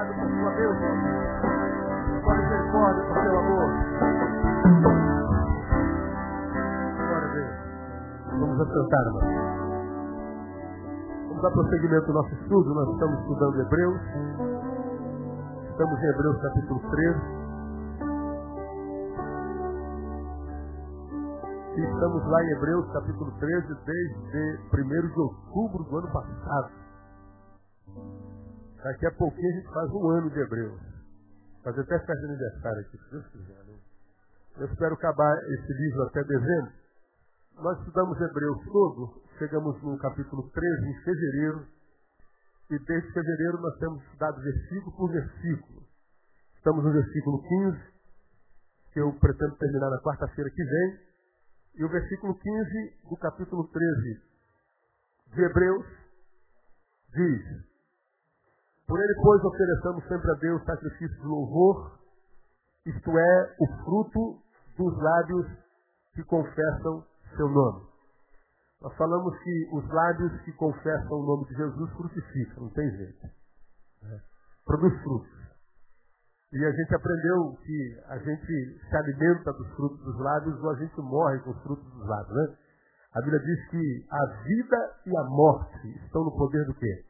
Obrigado por sua bênção. Por misericórdia, por seu amor. Glória a Deus. Vamos assentar, irmão. Vamos dar prosseguimento ao nosso estudo. Nós estamos estudando Hebreus. Estamos em Hebreus capítulo 13. E estamos lá em Hebreus capítulo 13, desde 1 de outubro do ano passado. Daqui a pouquinho a gente faz um ano de Hebreus. Fazer até festa de aniversário aqui, se Deus quiser. Né? Eu espero acabar esse livro até dezembro. Nós estudamos Hebreus todo, chegamos no capítulo 13, em fevereiro, e desde fevereiro nós temos estudado versículo por versículo. Estamos no versículo 15, que eu pretendo terminar na quarta-feira que vem, e o versículo 15 do capítulo 13 de Hebreus diz: Por ele, pois, ofereçamos sempre a Deus sacrifício de louvor, isto é, o fruto dos lábios que confessam seu nome. Nós falamos que os lábios que confessam o nome de Jesus frutificam, não tem jeito. É. Produz frutos. E a gente aprendeu que a gente se alimenta dos frutos dos lábios ou a gente morre com os frutos dos lábios, né? A Bíblia diz que a vida e a morte estão no poder do quê?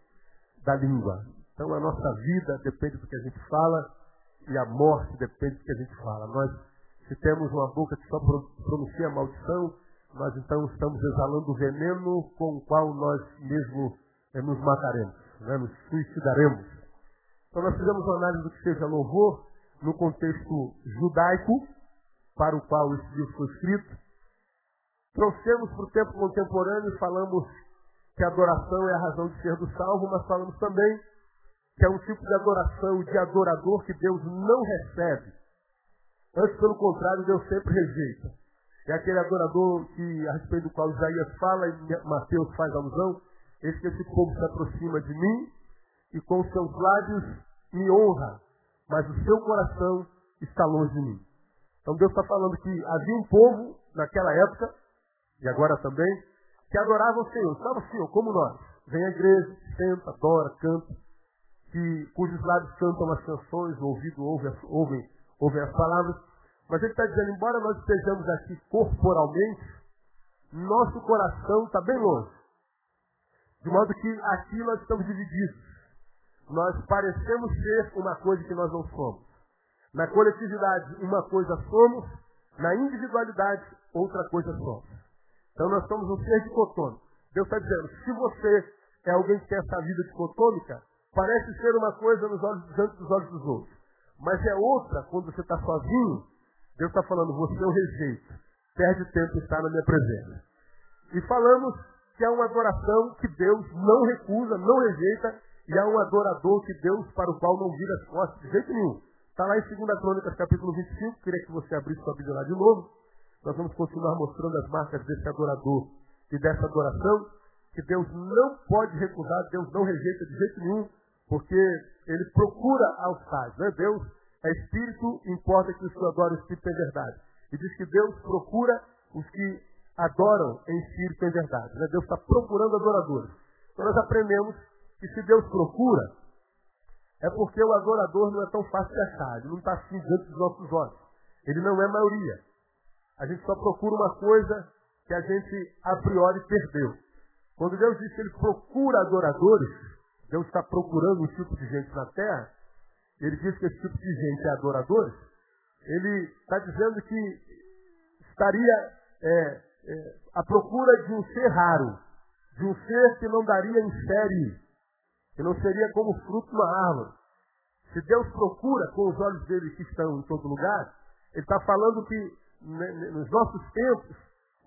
Da língua. Então a nossa vida depende do que a gente fala e a morte depende do que a gente fala. Nós, se temos uma boca que só pronuncia maldição, nós então estamos exalando o veneno com o qual nós mesmo eh, nos mataremos, né? nos suicidaremos. Então nós fizemos uma análise do que seja louvor no contexto judaico, para o qual esse livro foi escrito. Trouxemos para o tempo contemporâneo e falamos que a adoração é a razão de ser do salvo, mas falamos também que é um tipo de adoração, de adorador que Deus não recebe. Antes, pelo contrário, Deus sempre rejeita. É aquele adorador que, a respeito do qual Isaías fala e Mateus faz alusão, esse esse povo se aproxima de mim e com seus lábios me honra, mas o seu coração está longe de mim. Então Deus está falando que havia um povo naquela época, e agora também, que adorava o Senhor. Estava o Senhor, como nós. Vem à igreja, senta, adora, canta, que, cujos lábios cantam as canções, o ouvido ouve, ouve, ouve as palavras. Mas ele está dizendo, embora nós estejamos aqui corporalmente, nosso coração está bem longe. De modo que aqui nós estamos divididos. Nós parecemos ser uma coisa que nós não somos. Na coletividade, uma coisa somos, na individualidade, outra coisa somos. Então nós somos um ser dicotômico. Deus está dizendo, se você é alguém que tem essa vida dicotômica, parece ser uma coisa nos olhos diante dos olhos dos outros. Mas é outra quando você está sozinho. Deus está falando, você eu rejeito. Perde tempo estar na minha presença. E falamos que é uma adoração que Deus não recusa, não rejeita, e há um adorador que Deus para o qual não vira as costas de jeito nenhum. Está lá em 2 Crônicas, capítulo 25. Queria que você abrisse sua Bíblia lá de novo. Nós vamos continuar mostrando as marcas desse adorador e dessa adoração, que Deus não pode recusar, Deus não rejeita de jeito nenhum, porque Ele procura aos tais. Né? Deus é Espírito, importa que o Senhor adore o Espírito em verdade. E diz que Deus procura os que adoram em Espírito em verdade. Né? Deus está procurando adoradores. Então nós aprendemos que se Deus procura, é porque o adorador não é tão fácil de achar, ele não está assim diante dos nossos olhos. Ele não é maioria. A gente só procura uma coisa que a gente a priori perdeu. Quando Deus diz que ele procura adoradores, Deus está procurando um tipo de gente na terra, ele diz que esse tipo de gente é adoradores, ele está dizendo que estaria é, é, à procura de um ser raro, de um ser que não daria em série que não seria como fruto de uma árvore. Se Deus procura com os olhos dele que estão em todo lugar, ele está falando que nos nossos tempos,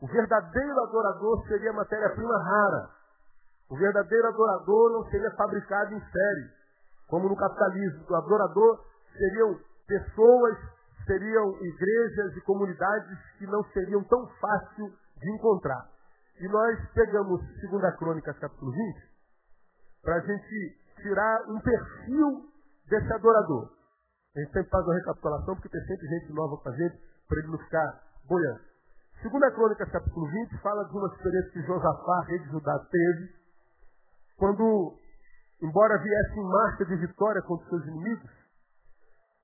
o verdadeiro adorador seria matéria-prima rara. O verdadeiro adorador não seria fabricado em série, como no capitalismo. O adorador seriam pessoas, seriam igrejas e comunidades que não seriam tão fácil de encontrar. E nós pegamos 2 Crônicas, capítulo 20, para a gente tirar um perfil desse adorador. A gente sempre faz uma recapitulação, porque tem sempre gente nova com a gente, para ele não ficar boiando. Segunda Crônica, capítulo 20, fala de uma experiência que Josafá, rei de Judá, teve, quando embora viesse em marcha de vitória contra seus inimigos,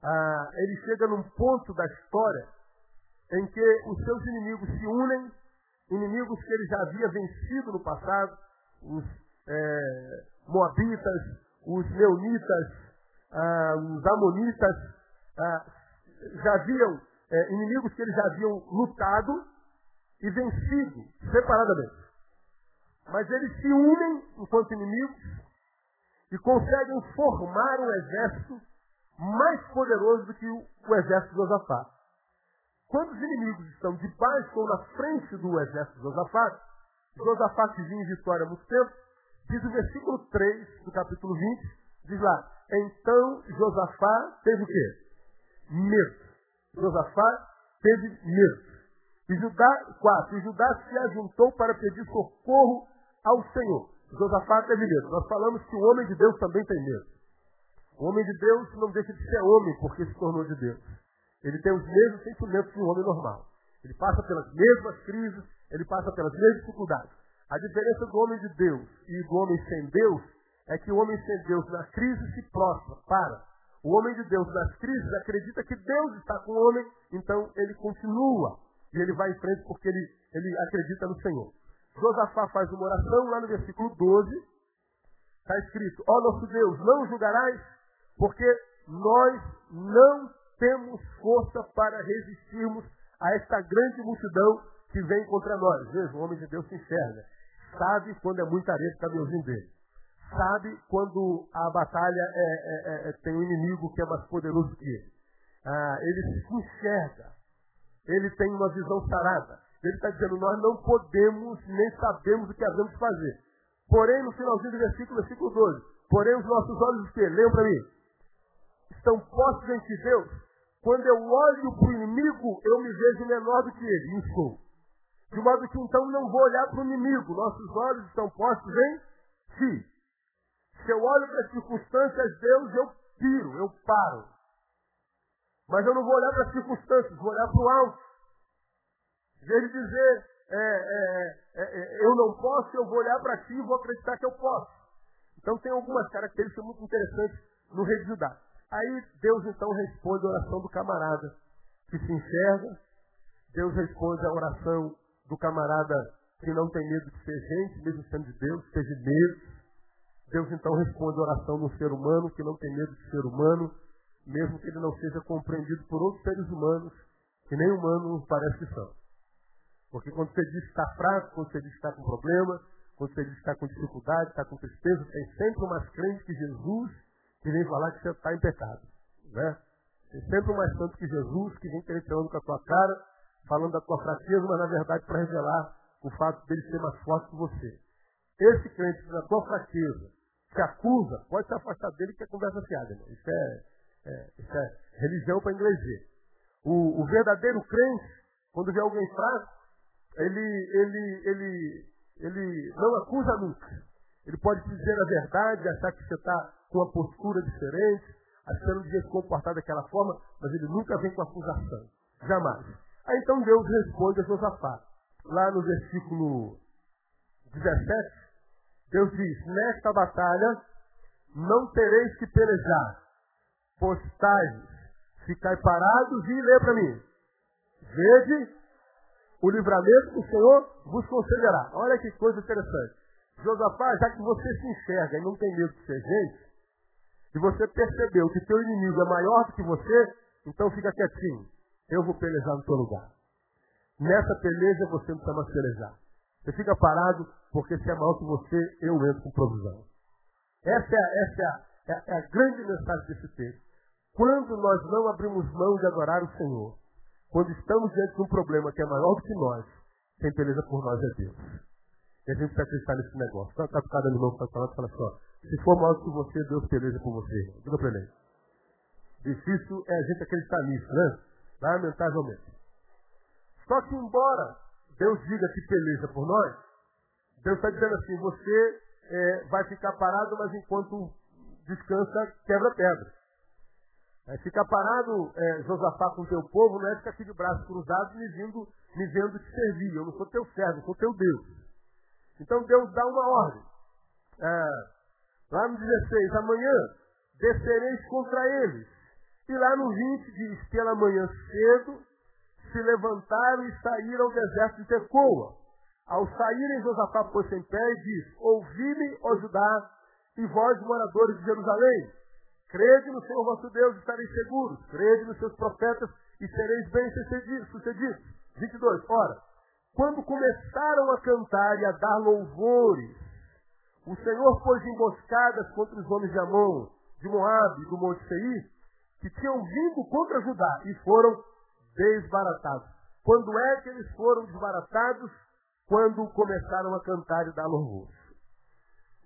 ah, ele chega num ponto da história em que os seus inimigos se unem, inimigos que ele já havia vencido no passado, os é, moabitas, os leonitas, ah, os amonitas, ah, já haviam é, inimigos que eles já haviam lutado e vencido separadamente. Mas eles se unem enquanto inimigos e conseguem formar um exército mais poderoso do que o, exército de Josafá. Quando os inimigos estão debaixo ou na frente do exército de Josafá, Josafá que vinha em vitória há muito tempo, diz o versículo 3 do capítulo 20, diz lá, então Josafá teve o quê? Medo. Josafá teve medo. E Judá, 4, e Judá se ajuntou para pedir socorro ao Senhor. Josafá teve medo. Nós falamos que o homem de Deus também tem medo. O homem de Deus não deixa de ser homem porque se tornou de Deus. Ele tem os mesmos sentimentos que um homem normal. Ele passa pelas mesmas crises, ele passa pelas mesmas dificuldades. A diferença do homem de Deus e do homem sem Deus é que o homem sem Deus na crise se prostra, para. O homem de Deus nas crises acredita que Deus está com o homem, então ele continua. E ele vai em frente porque ele, ele acredita no Senhor. Josafá faz uma oração lá no versículo 12. Está escrito, ó nosso Deus, não julgarás, porque nós não temos força para resistirmos a esta grande multidão que vem contra nós. Veja, o homem de Deus se enxerga. Sabe quando é muita areia que caminhozinho dele. Sabe quando a batalha é, é, é, é, tem um inimigo que é mais poderoso que ele. Ah, ele se enxerga. Ele tem uma visão sarada. Ele está dizendo, nós não podemos nem sabemos o que havemos de fazer. Porém, no finalzinho do versículo, versículo 12, porém os nossos olhos o quê? Mim. Estão postos em Deus. Quando eu olho para o inimigo, eu me vejo menor do que ele, sou. De modo que então não vou olhar para o inimigo. Nossos olhos estão postos em ti. Se eu olho para as circunstâncias, Deus, eu tiro, eu paro. Mas eu não vou olhar para as circunstâncias, vou olhar para o alto. Em vez de dizer, é, é, é, é, eu não posso, eu vou olhar para ti e vou acreditar que eu posso. Então tem algumas características muito interessantes no rei de Judá. Aí Deus então responde a oração do camarada que se enxerga. Deus responde a oração do camarada que não tem medo de ser gente, mesmo sendo de Deus, seja medo. Deus então responde a oração do ser humano que não tem medo de ser humano, mesmo que ele não seja compreendido por outros seres humanos, que nem humanos parece que são. Porque quando você diz que está fraco, quando você diz que está com problema, quando você diz que está com dificuldade, está com tristeza, tem sempre um mais crente que Jesus que vem falar que você está em pecado. Né? Tem sempre um mais santo que Jesus que vem querer com a tua cara, falando da tua fraqueza, mas na verdade para revelar o fato dele ser mais forte que você. Esse crente que na tua fraqueza te acusa, pode se afastar dele que é conversa fiada. Irmão. Isso, é, é, isso é religião para inglês O, o verdadeiro crente, quando vê alguém fraco, ele, ele, ele, ele não acusa nunca. Ele pode dizer a verdade, achar que você está com uma postura diferente, achando que devia se comportar daquela forma, mas ele nunca vem com acusação. Jamais. Aí então Deus responde a Josafá. Lá no versículo 17, Deus diz, nesta batalha não tereis que pelejar, postais, ficai parados e lê para mim. Vede o livramento que o Senhor vos concederá. Olha que coisa interessante. Josafá, já que você se enxerga e não tem medo de ser gente, e você percebeu que teu inimigo é maior do que você, então fica quietinho. Eu vou pelejar no teu lugar. Nessa peleja você não precisa mais pelejar. Você fica parado, porque se é maior que você, eu entro com provisão. Essa é, essa é a, é a grande mensagem desse texto. Quando nós não abrimos mão de adorar o Senhor, quando estamos diante de um problema que é maior do que nós, quem peleja por nós é Deus. E a gente precisa acreditar nesse negócio. Então, tá cada no novo está falando, fala assim, ó, se for maior do que você, Deus peleja por você. Diga para ele. Difícil é a gente acreditar nisso, né? Lamentavelmente. Só que embora Deus diga que peleja por nós, Deus está dizendo assim, você é, vai ficar parado, mas enquanto descansa, quebra pedra. É, ficar parado, é, Josafá, com o teu povo, não é ficar aqui de braços cruzados me, vindo, me vendo te servir. Eu não sou teu servo, sou teu Deus. Então Deus dá uma ordem. É, Lá no 16, amanhã descereis contra eles. E lá no 20 diz, pela manhã cedo se levantaram e saíram ao deserto de Tecoa. Ao saírem, Josafá pôs-se em pé e disse, ouvi-me, ó Judá, e vós, moradores de Jerusalém, crede no Senhor vosso Deus e estareis seguros, crede nos seus profetas e sereis bem-sucedidos. 22. Ora, quando começaram a cantar e a dar louvores, o Senhor pôs emboscadas contra os homens de Amon, de Moabe, do Monte Seir, que tinham vindo contra Judá e foram desbaratados. Quando é que eles foram desbaratados? Quando começaram a cantar e dar louvores.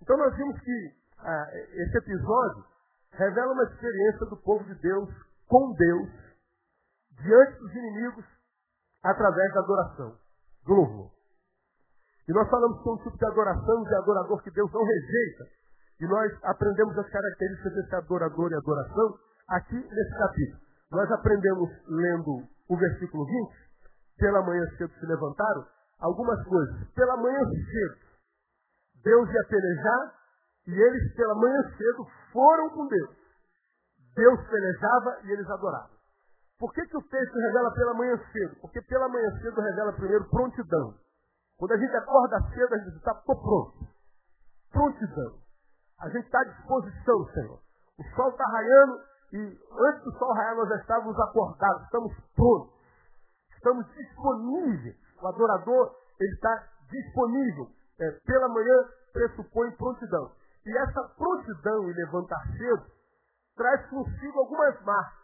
Então nós vimos que ah, esse episódio revela uma experiência do povo de Deus com Deus diante dos inimigos através da adoração, do louvor. E nós falamos que é um tipo de adoração, de adorador que Deus não rejeita. E nós aprendemos as características desse adorador e adoração aqui nesse capítulo. Nós aprendemos lendo o versículo 20, pela manhã cedo se levantaram, algumas coisas. Pela manhã cedo, Deus ia pelejar e eles pela manhã cedo foram com Deus. Deus pelejava e eles adoravam. Por que, que o texto revela pela manhã cedo? Porque pela manhã cedo revela primeiro prontidão. Quando a gente acorda cedo, a gente está pronto. Prontidão. A gente está à disposição, Senhor. O sol está raiando e antes do sol raiar nós já estávamos acordados, estamos prontos. Estamos disponíveis. O adorador, ele está disponível. É, pela manhã pressupõe prontidão. E essa prontidão e levantar cedo traz consigo algumas marcas.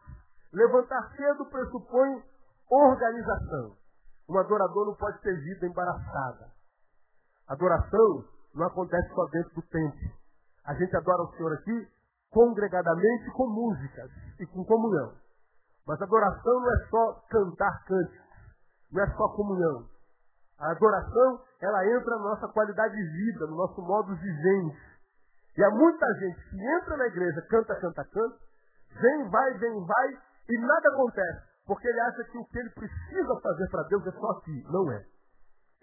Levantar cedo pressupõe organização. Um adorador não pode ter vida embaraçada. Adoração não acontece só dentro do templo. A gente adora o Senhor aqui congregadamente com músicas e com comunhão. Mas adoração não é só cantar cânticos, não é só comunhão. A adoração, ela entra na nossa qualidade de vida, no nosso modo vivente. E há muita gente que entra na igreja, canta, canta, canta, vem, vai, vem, vai, e nada acontece. Porque ele acha que o que ele precisa fazer para Deus é só aqui. Não é.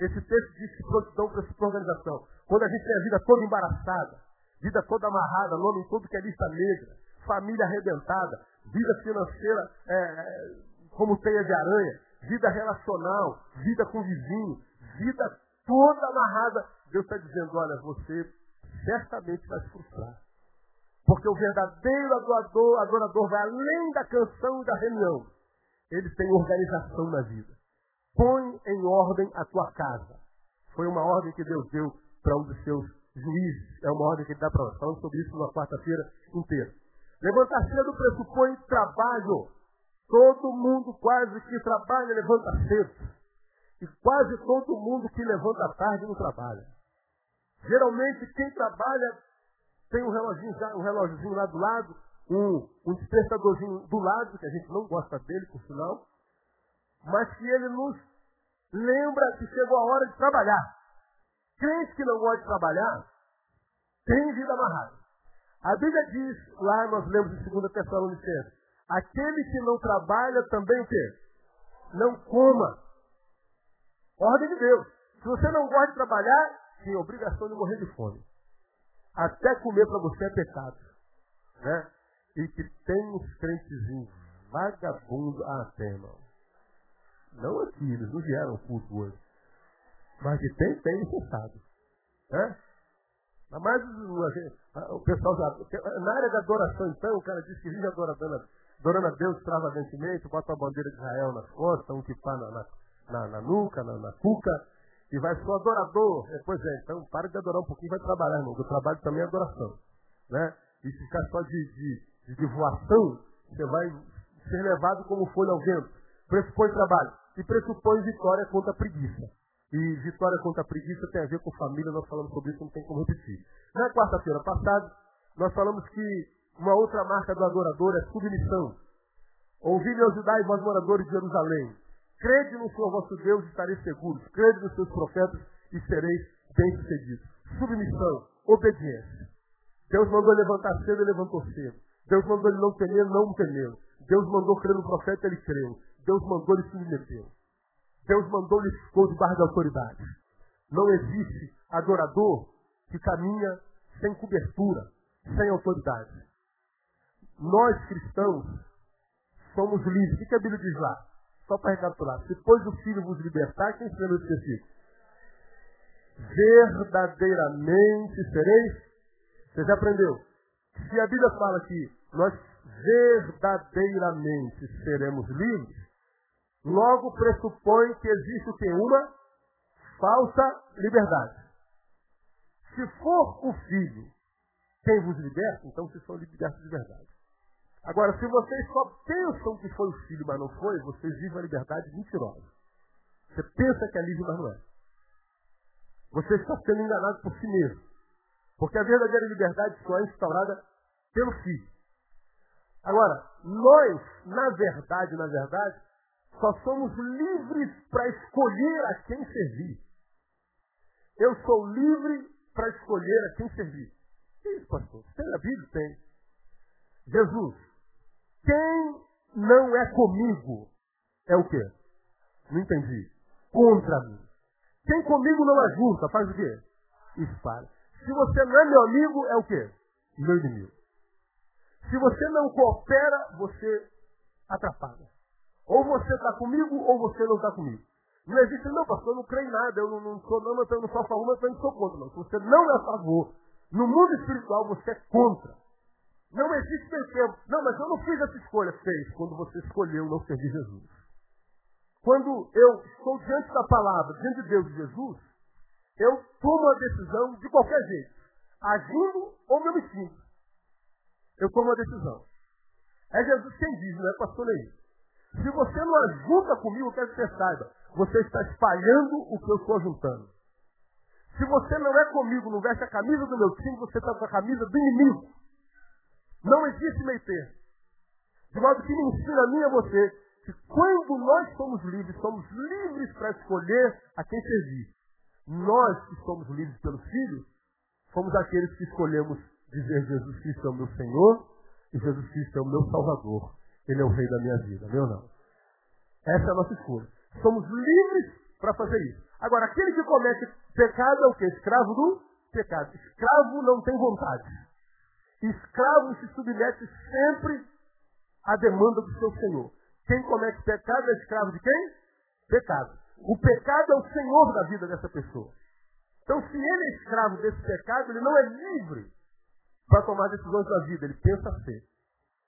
Esse texto diz que prontidão para essa organização. Quando a gente tem a vida toda embaraçada, vida toda amarrada, nome todo que é lista negra, família arrebentada, vida financeira é, como teia de aranha, vida relacional, vida com vizinho, vida toda amarrada. Deus está dizendo, olha, você certamente vai se frustrar. Porque o verdadeiro adorador, adorador vai além da canção e da reunião. Ele tem organização na vida. Põe em ordem a tua casa. Foi uma ordem que Deus deu para um dos seus juízes. É uma ordem que ele dá para nós. Falamos sobre isso na quarta-feira inteira. Levantar cedo pressupõe trabalho. Todo mundo quase que trabalha levanta cedo. E quase todo mundo que levanta tarde não trabalha. Geralmente quem trabalha tem um relógio, um relógiozinho lá do lado, um, um despertadorzinho do lado, que a gente não gosta dele, por sinal, mas que ele nos lembra que chegou a hora de trabalhar. Crente que não gosta de trabalhar, tem vida amarrada. A Bíblia diz, lá nós lemos em 2 Tessalonicenses, aquele que não trabalha também o quê? Não coma. Ordem de Deus. Se você não gosta de trabalhar, tem obrigação de morrer de fome. Até comer para você é pecado. Né? E que tem uns crentezinhos vagabundos. Ah, irmão. Não aqui, eles não vieram culto hoje. Mas que tem, tem, você. Né? Mas o pessoal já. Na área da adoração, então, o cara diz que vive adorando, adorando a Deus extravagantemente, bota a bandeira de Israel nas costas, um kipá na, na, na, na nuca, na, na cuca, e vai ser adorador. É, pois é, então para de adorar um pouquinho vai trabalhar, irmão. O trabalho também é adoração. Né? E ficar só de, de, de, você vai ser levado como folha ao vento. Pressupõe trabalho. E pressupõe vitória contra a preguiça. E vitória contra a preguiça tem a ver com família, nós falamos sobre isso, não tem como repetir. Na quarta-feira passada, nós falamos que uma outra marca do adorador é submissão. Ouvi-me aos e vós moradores de Jerusalém. Crede no Senhor vosso Deus e estareis seguros. Crede nos seus profetas e sereis bem-sucedidos. Submissão, obediência. Deus mandou levantar cedo, ele levantou cedo. Deus mandou ele não temer, não temeu. Deus mandou crer no profeta, ele creu. Deus mandou ele se. Deus mandou ele ficou debaixo de autoridade. Não existe adorador que caminha sem cobertura. sem autoridade. Nós cristãos somos livres. O que a Bíblia diz lá? Só para recapitular. Se pois o Filho vos libertar, quem se lembra desse Verdadeiramente sereis. Você já aprendeu? Se a Bíblia fala que nós verdadeiramente seremos livres, logo pressupõe que existe o que? Uma falsa liberdade. Se for o Filho quem vos liberta, então vocês são libertos de verdade. Agora, se vocês só pensam que foi o filho, mas não foi, vocês vivem a liberdade mentirosa. Você pensa que é livre, mas não é. Você está sendo enganado por si mesmo. Porque a verdadeira liberdade só é instaurada pelo filho. Agora, nós, na verdade, na verdade, só somos livres para escolher a quem servir. Eu sou livre para escolher a quem servir. Isso, pastor? Tem na Bíblia? Tem. Jesus, quem não é comigo é o quê? Não entendi. Contra mim. Quem comigo não ajunta, faz o quê? Espalha. Se você não é meu amigo, é o quê? Meu inimigo. Se você não coopera, você atrapalha. Ou você está comigo, ou você não está comigo. Não existe, não, pastor, eu não creio em nada, eu não, não sou, não, eu não sou a favor, mas eu não sou contra. Não. Se você não é a favor, no mundo espiritual você é contra. Não existe meio. Não, mas eu não fiz essa escolha. Fez quando você escolheu não servir Jesus. Quando eu estou diante da palavra, diante de Deus e Jesus, eu tomo a decisão de qualquer jeito. Agindo ou me omitindo. Eu tomo a decisão. É Jesus quem diz, não é pastor nenhum. Se você não ajunta comigo, eu quero que você saiba. Você está espalhando o que eu estou juntando. Se você não é comigo, não veste a camisa do meu time, você está com a camisa do inimigo. Não existe meio termo. De modo que me ensina a mim e a você que quando nós somos livres, somos livres para escolher a quem servir. Nós que somos livres pelo Filho, somos aqueles que escolhemos dizer Jesus Cristo é o meu Senhor e Jesus Cristo é o meu Salvador. Ele é o Rei da minha vida, meu não. Essa é a nossa escolha. Somos livres para fazer isso. Agora, aquele que comete pecado é o quê? Escravo do pecado. Escravo não tem vontade. Escravo se submete sempre à demanda do seu Senhor. Quem comete pecado é escravo de quem? Pecado. O pecado é o Senhor da vida dessa pessoa. Então, se ele é escravo desse pecado, ele não é livre para tomar decisões da vida. Ele pensa ser.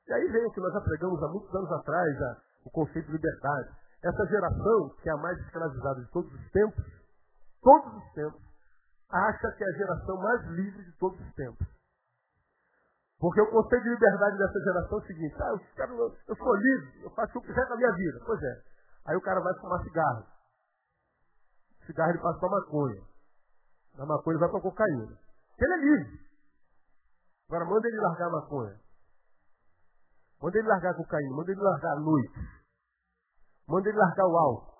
E aí vem o que nós já pregamos há muitos anos atrás, a, o conceito de liberdade. Essa geração, que é a mais escravizada de todos os tempos, todos os tempos, acha que é a geração mais livre de todos os tempos. Porque o conceito de liberdade dessa geração é o seguinte, ah, eu, quero, eu sou livre, eu faço o que quiser com a minha vida. Pois é. Aí o cara vai fumar cigarro. Cigarro ele passa para maconha. Na maconha ele vai para cocaína. Ele é livre. Agora manda ele largar a maconha. Manda ele largar a cocaína, manda ele largar a noite. Manda ele largar o álcool.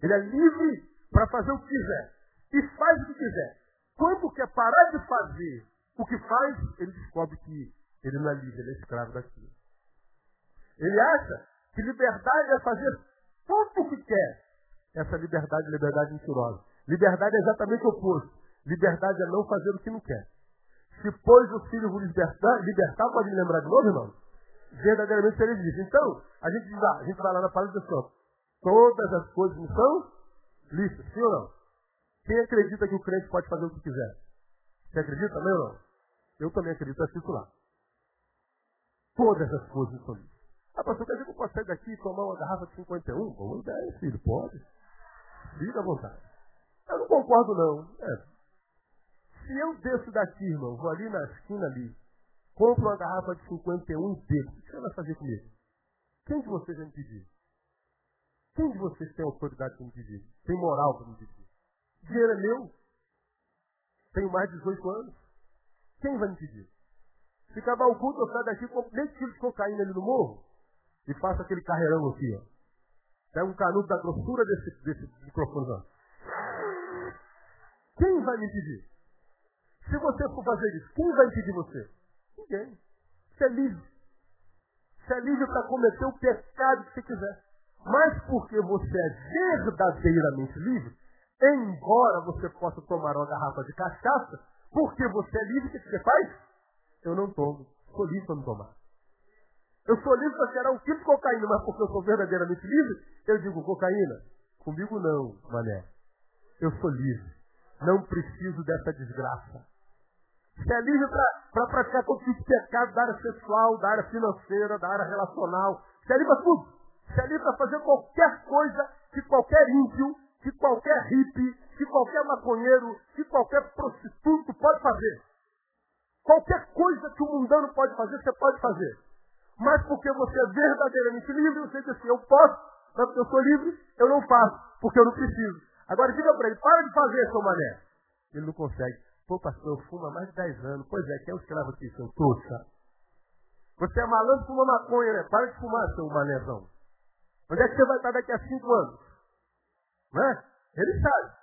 Ele é livre para fazer o que quiser. E faz o que quiser. Quando quer parar de fazer o que faz, ele descobre que ele não é livre, ele é escravo daquilo. Ele acha que liberdade é fazer tudo o que quer. Essa liberdade é liberdade mentirosa. Liberdade é exatamente o oposto. Liberdade é não fazer o que não quer. Se pois o filho vos libertar, libertar, pode me lembrar de novo, irmão? Verdadeiramente seria disso. Então, a gente diz lá, a gente vai lá na palavra do Senhor. Todas as coisas não são listas, sim ou não? Quem acredita que o crente pode fazer o que quiser? Você acredita também ou não? Eu também acredito, está escrito lá. Todas as listas. Ah, pastor, quer dizer que eu posso sair daqui e tomar uma garrafa de 51? Boa ideia, filho, pode. Fica à vontade. Eu não concordo, não. É. Se eu desço daqui, irmão, vou ali na esquina ali, compro uma garrafa de 51 e o que você vai fazer comigo? Quem de vocês vai me pedir? Quem de vocês tem autoridade para me pedir? Tem moral para me pedir? Dinheiro é meu. Tenho mais de 18 anos. Quem vai me pedir? Se acabar o culto, eu saio daqui com meio quilo de cocaína ali no morro e faço aquele carreirão aqui, ó. Pega um canudo da grossura desse, desse microfone, ó. Quem vai me pedir? Se você for fazer isso, quem vai impedir você? Ninguém. Você é livre. Você é livre para cometer o pecado que você quiser. Mas porque você é verdadeiramente livre, embora você possa tomar uma garrafa de cachaça, porque você é livre, o que você faz? eu não tomo. Sou livre para não tomar. Eu sou livre para cheirar um quilo de cocaína, mas porque eu sou verdadeiramente livre, eu digo cocaína. Comigo não, mané. Eu sou livre. Não preciso dessa desgraça. Você é livre para praticar todo tipo de pecado da área sexual, da área financeira, da área relacional. Você é livre para tudo. Você é livre para fazer qualquer coisa que qualquer ímpio, que qualquer hippie, que qualquer maconheiro, que qualquer prostituto pode fazer. Qualquer coisa que o mundano pode fazer, você pode fazer. Mas porque você é verdadeiramente livre, você diz assim, eu posso, mas porque eu sou livre, eu não faço, porque eu não preciso. Agora diga para ele, para de fazer, seu mané. Ele não consegue. Pô, pastor, eu fumo há mais de 10 anos. Pois é, quem é o escravo aqui, seu trouxa? Você é malandro, fuma maconha, né? Para de fumar, seu manézão. Onde é que você vai estar daqui a 5 anos? Né? Ele sabe.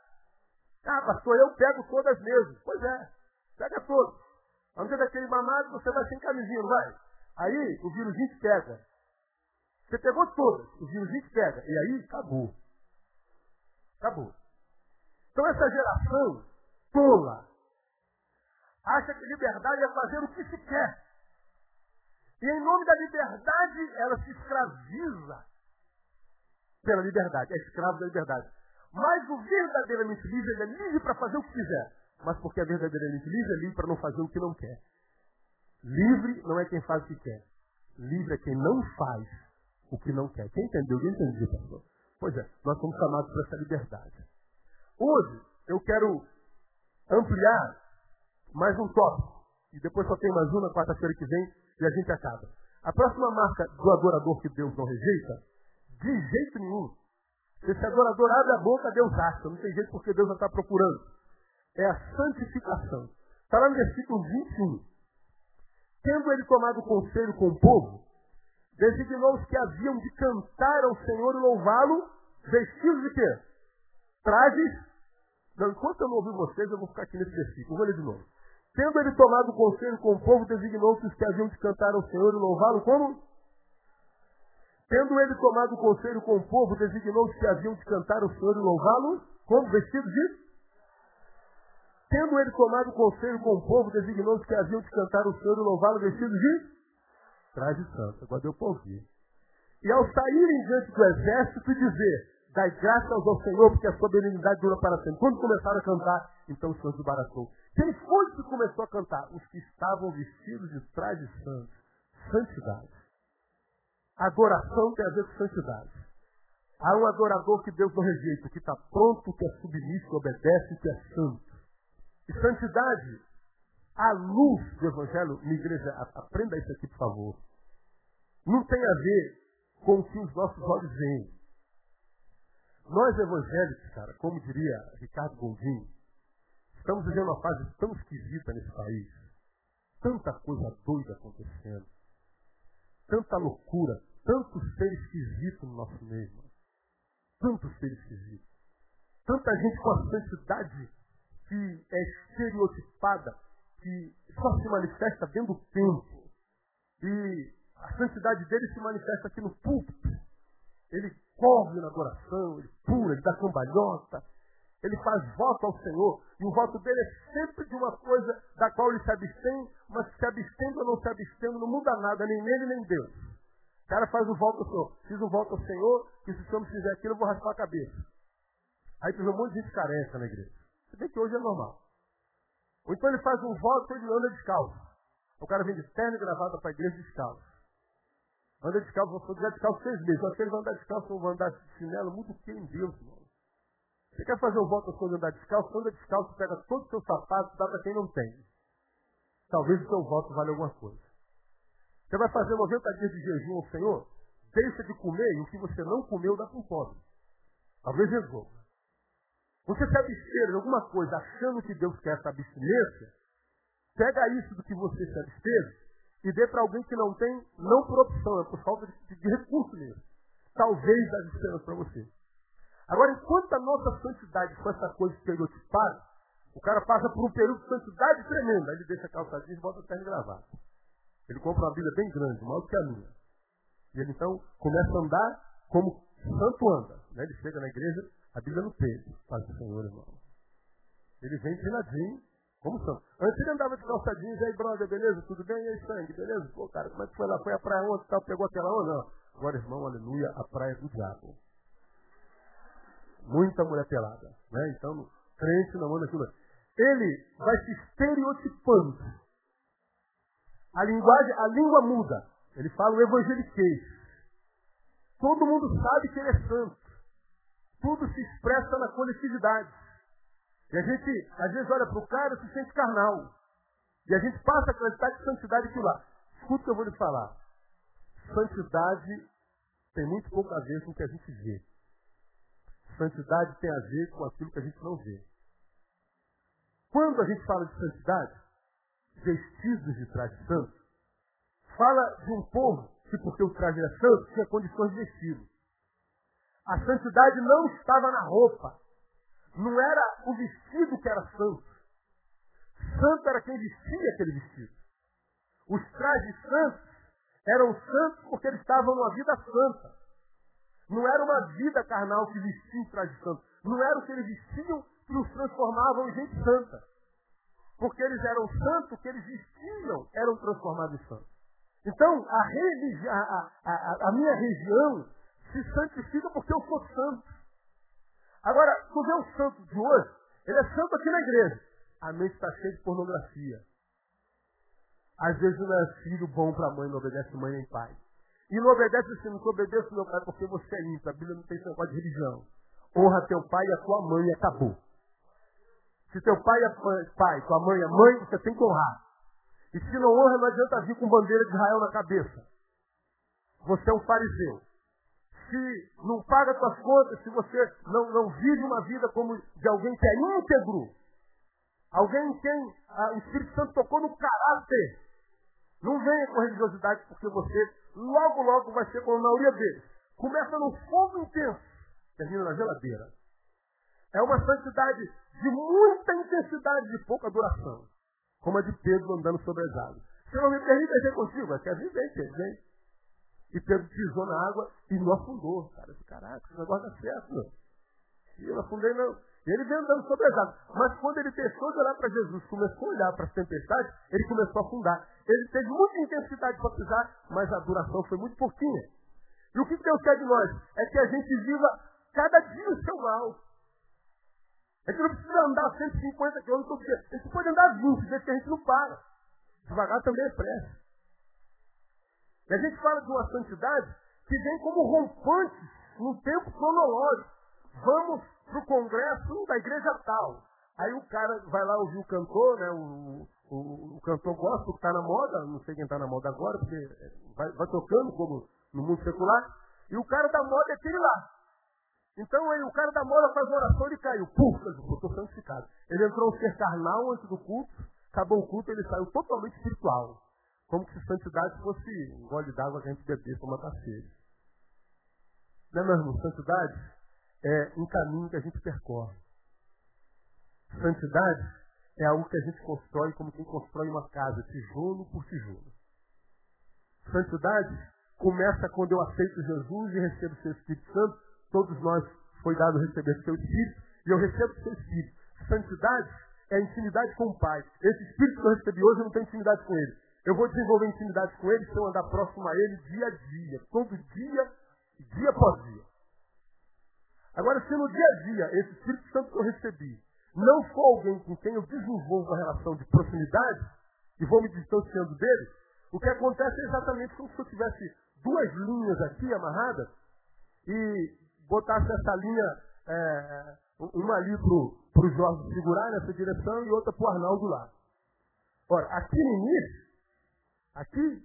Ah, pastor, eu pego todas mesmo. Pois é, pega todas. Vamos ver daquele mamado, você vai sem camisinha, não vai? Aí o vírus pega. Você pegou todas, o vírus pega. E aí acabou. Acabou. Então essa geração tola acha que liberdade é fazer o que se quer. E em nome da liberdade, ela se escraviza pela liberdade, é escravo da liberdade. Mas o verdadeiramente livre, ele é livre para fazer o que quiser. Mas porque é verdadeiramente livre, é livre para não fazer o que não quer. Livre não é quem faz o que quer. Livre é quem não faz o que não quer. Quem entendeu? Quem entendeu, pastor? Pois é, nós somos chamados para essa liberdade. Hoje, eu quero ampliar mais um tópico. E depois só tem mais uma quarta-feira que vem e a gente acaba. A próxima marca do adorador que Deus não rejeita, de jeito nenhum. Se esse adorador abre a boca, Deus acha. Não tem jeito porque Deus não está procurando. É a santificação. Está lá no versículo 21. Tendo ele tomado conselho com o povo, designou os que haviam de cantar ao Senhor e louvá-lo, vestidos de quê? Trajes. Não, enquanto eu não ouvir vocês, eu vou ficar aqui nesse versículo. Vou ler de novo. Tendo ele tomado conselho com o povo, designou os que haviam de cantar ao Senhor e louvá-lo como? Tendo ele tomado conselho com o povo, designou os que haviam de cantar ao Senhor e louvá-lo como? Vestidos de? Tendo ele tomado conselho com o povo, designou os que haviam de cantar ao Senhor e louvá-lo vestidos de? Traje santo. Agora deu para ouvir. E ao saírem diante do exército dizer, Dai graças ao Senhor, porque a sua benignidade dura para sempre. Quando começaram a cantar, então o Senhor desbaratou. Quem foi que começou a cantar? Os que estavam vestidos de trajes santos. Santidade. Adoração tem a ver com santidade. Há um adorador que Deus não rejeita, que está pronto, que é submisso, que obedece, que é santo. E santidade, a luz do Evangelho, minha igreja, aprenda isso aqui, por favor. Não tem a ver com o que os nossos olhos veem. Nós evangélicos, cara, como diria Ricardo Gondim, estamos vivendo uma fase tão esquisita nesse país. Tanta coisa doida acontecendo. Tanta loucura. Tanto ser esquisito no nosso meio. Tanto ser esquisito. Tanta gente com a santidade que é estereotipada, que só se manifesta dentro do tempo. E a santidade dele se manifesta aqui no púlpito. Ele corre na adoração, ele pula, ele dá cambalhota, ele faz voto ao Senhor, e o voto dele é sempre de uma coisa da qual ele se abstém, mas se abstendo ou não se abstendo, não muda nada, nem nele nem Deus. O cara faz o voto ao Senhor, fiz um voto ao Senhor, que se o Senhor não fizer aquilo, eu vou raspar a cabeça. Aí tem um monte de gente careca na igreja. Se bem que hoje é normal. Ou então ele faz um voto e ele anda descalço. O cara vem de terno e gravata para a igreja descalço. Anda descalço, vou ficar descalço seis meses. Só que ele vai andar descalço ou vai andar de chinelo, muito que em Deus, irmão. Você quer fazer um voto quando andar descalço? Anda descalço, pega todos os seus sapatos dá para quem não tem. Talvez o seu voto valha alguma coisa. Você vai fazer 90 dias de jejum ao Senhor? Deixa de comer e o que você não comeu dá para um pobre. Talvez resolva. Você se abster de alguma coisa achando que Deus quer essa abstinência, pega isso do que você se absteve e dê para alguém que não tem, não por opção, é por falta de, de recurso mesmo. Talvez dá esperança para você. Agora, enquanto a nossa santidade for essa coisa estereotipada, o cara passa por um período de santidade tremenda. Ele deixa a calça jeans e bota a terra gravata. Ele compra uma Bíblia bem grande, maior do que a minha. E ele então começa a andar como santo anda. Né? Ele chega na igreja, a Bíblia no peito. Faz o Senhor, irmão. Ele vem treinadinho, Como são? Antes ele andava de calça jeans, aí, brother, beleza? Tudo bem? E aí, sangue, beleza? Pô, cara, como é que foi lá? Foi a praia ontem, tal, pegou aquela onda? Não. Agora, irmão, aleluia, a praia do diabo. Muita mulher pelada, né? Então, crente não manda aquilo. Ele vai se estereotipando. A linguagem, a língua muda. Ele fala o evangeliquez. Todo mundo sabe que ele é santo. Tudo se expressa na coletividade. E a gente, às vezes, olha para o cara e se sente carnal. E a gente passa a acreditar que santidade é lá. Escuta o que eu vou lhe falar. Santidade tem muito pouco a ver com o que a gente vê. Santidade tem a ver com aquilo que a gente não vê. Quando a gente fala de santidade, vestidos de traje santo, fala de um povo que, porque o traje era santo, tinha condições de vestido. A santidade não estava na roupa. Não era o vestido que era santo. Santo era quem vestia aquele vestido. Os trajes santos eram santos porque eles estavam numa vida santa. Não era uma vida carnal que vestia o traje santo. Não era o que eles vestiam que os transformavam em gente santa. Porque eles eram santos, que eles vestiam eram transformados em santos. Então, a, religi a, a, a, minha região se santifica porque eu sou santo. Agora, tu vê o santo de hoje, ele é santo aqui na igreja. A mente está cheia de pornografia. Às vezes não é filho bom para a mãe, não obedece mãe nem pai. E não obedece assim, não obedeço meu pai porque você é ímpio. A Bíblia não tem esse negócio de religião. Honra teu pai e a tua mãe acabou. Se teu pai é pai, tua mãe é mãe, você tem que honrar. E se não honra, não adianta vir com bandeira de Israel na cabeça. Você é um fariseu. Se não paga suas contas, se você não, não vive uma vida como de alguém que é íntegro, alguém em quem ah, o Espírito Santo tocou no caráter, não venha com religiosidade, porque você logo, logo vai ser como a maioria deles. Começa no fogo intenso, termina na geladeira. É uma santidade de muita intensidade, de pouca duração como a de Pedro andando sobre as águas. Você não me permite dizer contigo, é que é vivente, vem. E Pedro pisou na água e não afundou. Cara, caraca, esse negócio dá certo, meu. E eu afundei, não. Ele veio andando sobre as águas. Mas quando ele deixou de olhar para Jesus, começou a olhar para as tempestades, ele começou a afundar. Ele teve muita intensidade para pisar, mas a duração foi muito pouquinha. E o que Deus quer de nós? É que a gente viva cada dia o seu mal. A gente não precisa andar 150 km todo dia. A gente pode andar 20, desde que a gente não para. Devagar também é pressa. E a gente fala de uma santidade que vem como rompante no tempo cronológico. Vamos para o congresso da igreja tal. Aí o cara vai lá ouvir o cantor, né? O, o, o cantor gosta, que está na moda, não sei quem está na moda agora, porque vai, vai tocando como no mundo secular. E o cara da moda é aquele lá. Então aí o cara da moda faz oração e caiu. Puf, eu estou santificado. Ele entrou um ser carnal antes do culto, acabou o culto, ele saiu totalmente espiritual. Como se santidade fosse um gole d'água que a gente bebesse para matar sede. Não é, meu irmão? Santidade é um caminho que a gente percorre. Santidade é algo que a gente constrói como quem constrói uma casa, tijolo por tijolo. Santidade começa quando eu aceito Jesus e recebo o seu Espírito Santo todos nós foi dado receber o seu Espírito, e eu recebo o seu Espírito. Santidade é intimidade com o Pai. Esse Espírito que eu recebi hoje, eu não tenho intimidade com Ele. Eu vou desenvolver intimidade com Ele se eu andar próximo a Ele dia a dia, todo dia, dia após dia. Agora, se no dia a dia, esse Espírito Santo que eu recebi, não for alguém com quem eu desenvolvo uma relação de proximidade, e vou me distanciando dele, o que acontece é exatamente como se eu tivesse duas linhas aqui amarradas, e botasse essa linha, é, uma ali para o Jorge segurar nessa direção e outra para o Arnaldo lá. Ora, aqui no início, aqui,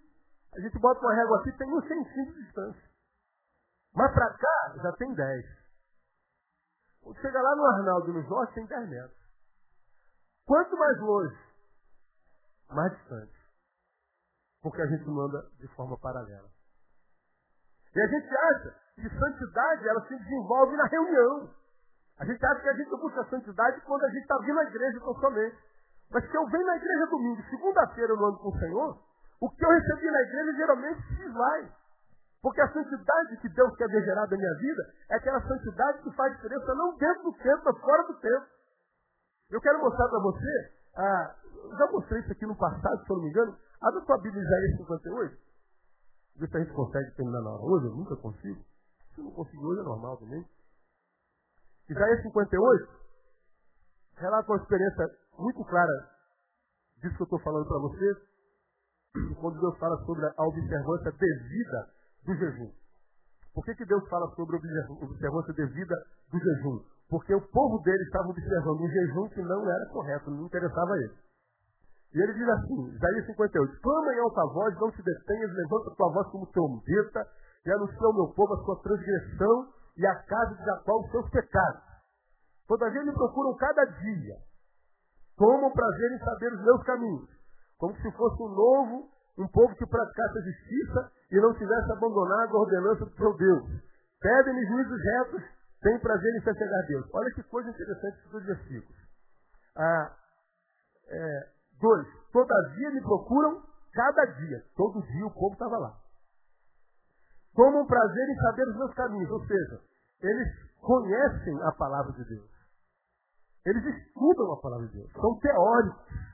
a gente bota uma régua aqui, tem um centímetro de distância. Mas para cá, já tem 10. Chega lá no Arnaldo e no Jorge, tem 10 metros. Quanto mais longe, mais distante. Porque a gente não anda de forma paralela. E a gente acha que santidade ela se desenvolve na reunião. A gente acha que a gente busca santidade quando a gente está vindo à igreja tão somente. Mas se eu venho na igreja domingo, segunda-feira eu ando com o Senhor, o que eu recebi na igreja geralmente se vai. Porque a santidade que Deus quer ver gerada na minha vida é aquela santidade que faz diferença não dentro do tempo, mas fora do tempo. Eu quero mostrar para você Ah, já mostrei isso aqui no passado, se eu não me engano. Abre a tua Bíblia Isaías 58. Vê se a gente consegue terminar na hora. Hoje eu nunca consigo. Se não conseguir hoje é normal também. Isaías 58 relata uma experiência muito clara disso que eu estou falando para vocês, quando Deus fala sobre a observância devida do jejum. Por que, que Deus fala sobre observância devida do jejum? Porque o povo dele estava observando um jejum que não era correto, não interessava a ele. E ele diz assim, Isaías 58, clama em alta voz, não se detenhas, levanta tua voz como trombeta, e anuncia ao meu povo a sua transgressão e a casa de Jacó os seus pecados. Todavia me procuram cada dia, tomam prazer em saber os meus caminhos, como se fosse um novo, um povo que praticasse a justiça e não tivesse abandonado a ordenança do seu Deus. Pedem-me juízos retos, tem prazer em se achegar a Deus. Olha que coisa interessante dois versículos. Ah, é, dois, todavia me procuram cada dia. Todo dia o povo estava lá. Tomam prazer em saber os meus caminhos, ou seja, eles conhecem a palavra de Deus. Eles estudam a palavra de Deus, são teóricos.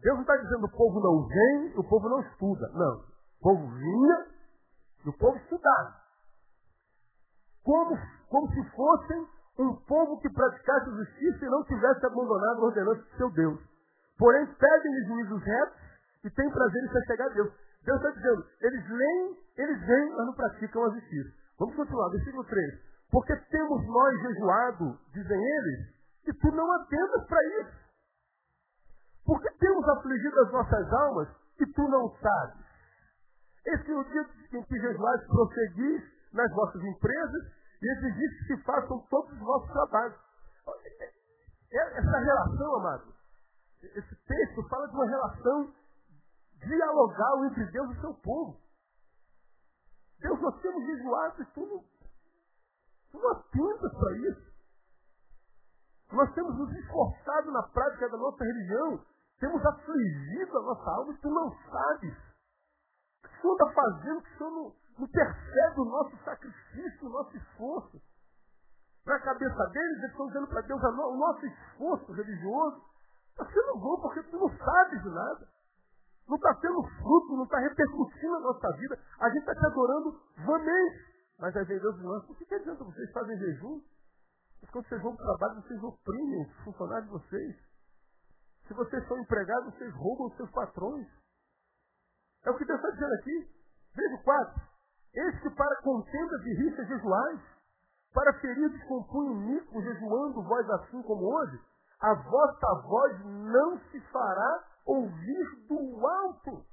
Deus não está dizendo o povo não vem, o povo não estuda. Não. O povo vinha e o povo estudava como, como se fossem um povo que praticasse justiça e não tivesse abandonado a ordenança do seu Deus. Porém, pedem-lhe juízos retos e têm prazer em se chegar a Deus. Deus está dizendo, eles leem, eles veem, mas não praticam a justiça. Vamos continuar, versículo 3. Porque temos nós jejuado, dizem eles, e tu não atendas para isso. Porque temos afligido as nossas almas e tu não sabes. Esse é o dia em que jejuais prosseguis nas vossas empresas e exigir que façam todos os vossos trabalhos. É, essa relação, amado, esse texto fala de uma relação dialogal entre Deus e seu povo. Deus, nós temos jejuado e tu não, tu não atentas para isso. Nós temos nos esforçado na prática da nossa religião, temos afligido a nossa alma e tu não sabes. O o Senhor está fazendo que o Senhor não, não percebe o nosso sacrifício, o nosso esforço. Na cabeça deles, eles estão dizendo para Deus, o nosso esforço religioso está sendo bom porque tu não sabes de nada. Não está tendo fruto, não está repercutindo na nossa vida. A gente está te adorando vamente. Mas aí vem Deus nós, por que, que adianta vocês fazem jejum? Mas quando vocês vão para o trabalho, vocês oprimem os funcionários de vocês. Se vocês são empregados, vocês roubam os seus patrões. É o que Deus está dizendo aqui. Veja o 4. Eis que para contendas e rixas jejuais, para feridos com punho níquo, jejuando vós assim como hoje, a vossa voz não se fará ouvir do alto.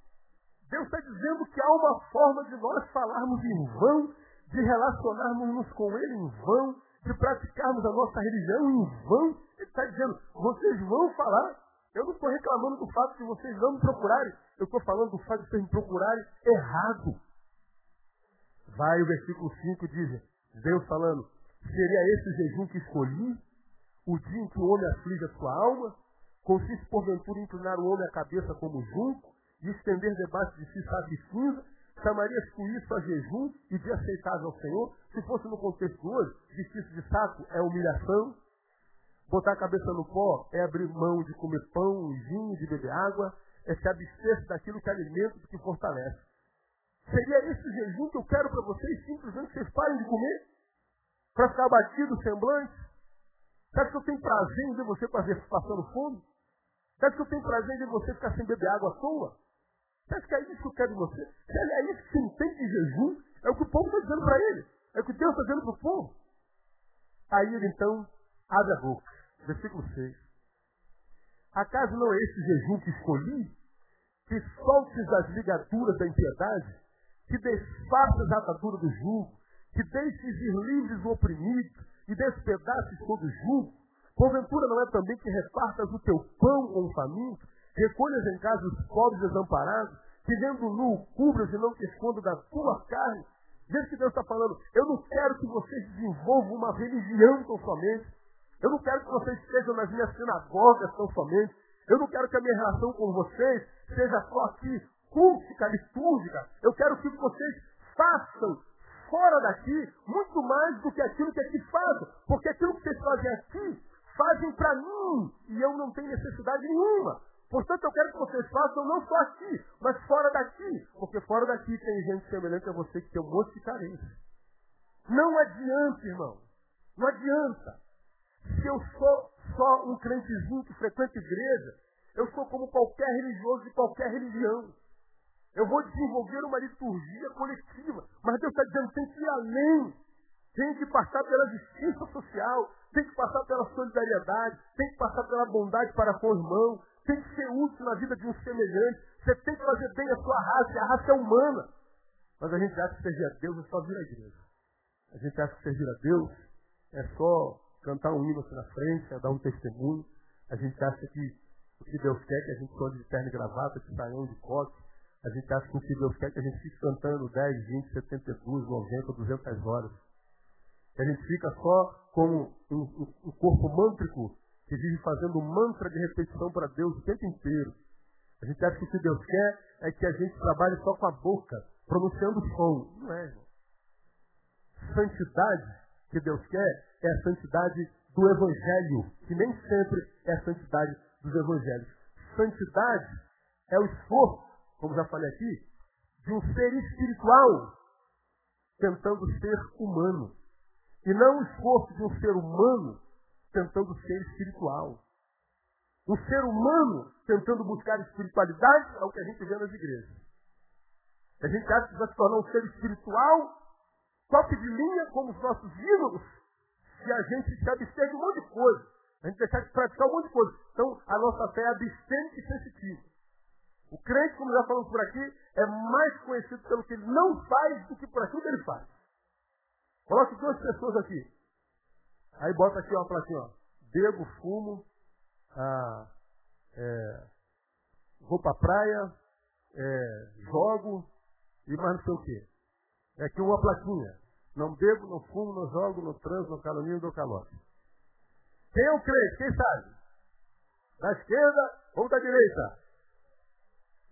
Deus está dizendo que há uma forma de nós falarmos em vão, de relacionarmos-nos com Ele em vão, de praticarmos a nossa religião em vão. Ele está dizendo, vocês vão falar. Eu não estou reclamando do fato de vocês não me procurarem. Eu estou falando do fato de vocês me procurarem errado. Vai o versículo 5 diz, Deus falando, seria esse o jejum que escolhi? O dia em que o homem aflige a sua alma? Consiste, porventura, em inclinar o homem a cabeça como junco e estender debaixo de si sabe cinza? Chamarias com isso a jejum e de aceitável ao Senhor? Se fosse no contexto hoje, vestir de saco é humilhação, botar a cabeça no pó é abrir mão de comer pão vinho, de beber água, é se abster daquilo que alimenta que fortalece. Seria esse jejum que eu quero para vocês, simplesmente vocês parem de comer? Para ficar abatido o semblante? Sabe que eu tenho prazer em ver você passando fome? Sabe que eu tenho prazer em ver você ficar sem beber água à toa? Que é isso que eu quero de você? Sabe, é isso que você entende de jejum? É o que o povo está dizendo para ele. É o que Deus está dizendo para o povo. Aí ele então abre a boca. Versículo 6. Acaso não é esse jejum que escolhi? Que soltes as ligaduras da impiedade? que desfaças a atadura do jugo, que deixes ir livres o oprimido e despedaces todo o jugo. Porventura não é também que repartas o teu pão com o faminto, recolhas em casa os pobres desamparados, que vendo nu cubras e não te escondas da tua carne. Veja que Deus está falando, eu não quero que vocês desenvolvam uma religião tão somente. Eu não quero que vocês estejam nas minhas sinagogas tão somente. Eu não quero que a minha relação com vocês seja só aqui cultica, litúrgica. Eu quero que vocês façam fora daqui muito mais do que aquilo que aqui fazem. Porque aquilo que vocês fazem aqui fazem para mim e eu não tenho necessidade nenhuma. Portanto, eu quero que vocês façam não só aqui, mas fora daqui. Porque fora daqui tem gente semelhante a você que tem um monte de carência. Não adianta, irmão. Não adianta. Se eu sou só um crentezinho que frequenta igreja, eu sou como qualquer religioso de qualquer religião. Eu vou desenvolver uma liturgia coletiva. Mas Deus está dizendo, tem que ir além. Tem que passar pela justiça social, tem que passar pela solidariedade, tem que passar pela bondade para com o irmão, tem que ser útil na vida de um semelhante. Você tem que fazer bem a sua raça, a raça é humana. Mas a gente acha que servir a Deus é só vir à igreja. A gente acha que servir a Deus é só cantar um hino aqui na frente, é dar um testemunho. A gente acha que o que Deus quer é que a gente ande de terno e gravata, de saião, de coque. A gente acha que o que Deus quer é que a gente fique cantando 10, 20, 72, 90, 200 horas. Que a gente fica só como um, um, um corpo mântrico que vive fazendo mantra de repetição para Deus o tempo inteiro. A gente acha que o que Deus quer é que a gente trabalhe só com a boca, pronunciando som. Não é. Santidade que Deus quer é a santidade do Evangelho, que nem sempre é a santidade dos Evangelhos. Santidade é o esforço, como já falei aqui, de um ser espiritual tentando ser humano. E não o esforço de um ser humano tentando ser espiritual. Um ser humano tentando buscar espiritualidade é o que a gente vê nas igrejas. A gente acha que vai se tornar um ser espiritual, toque de linha como os nossos ídolos, se a gente se abster de um monte de coisa. A gente deixar de praticar um monte de coisa. Então, a nossa fé é abstente e sensitiva. O crente, como já falamos por aqui, é mais conhecido pelo que ele não faz do que por aquilo que ele faz. Coloque duas pessoas aqui. Aí bota aqui uma plaquinha, ó. Bebo, fumo, ah, é, vou pra praia, é, jogo e mais não sei o quê. É aqui uma plaquinha. Não bebo, não fumo, não jogo, não transo, não calunio, não calote. Quem é o crente? Quem sabe? Da esquerda ou da direita?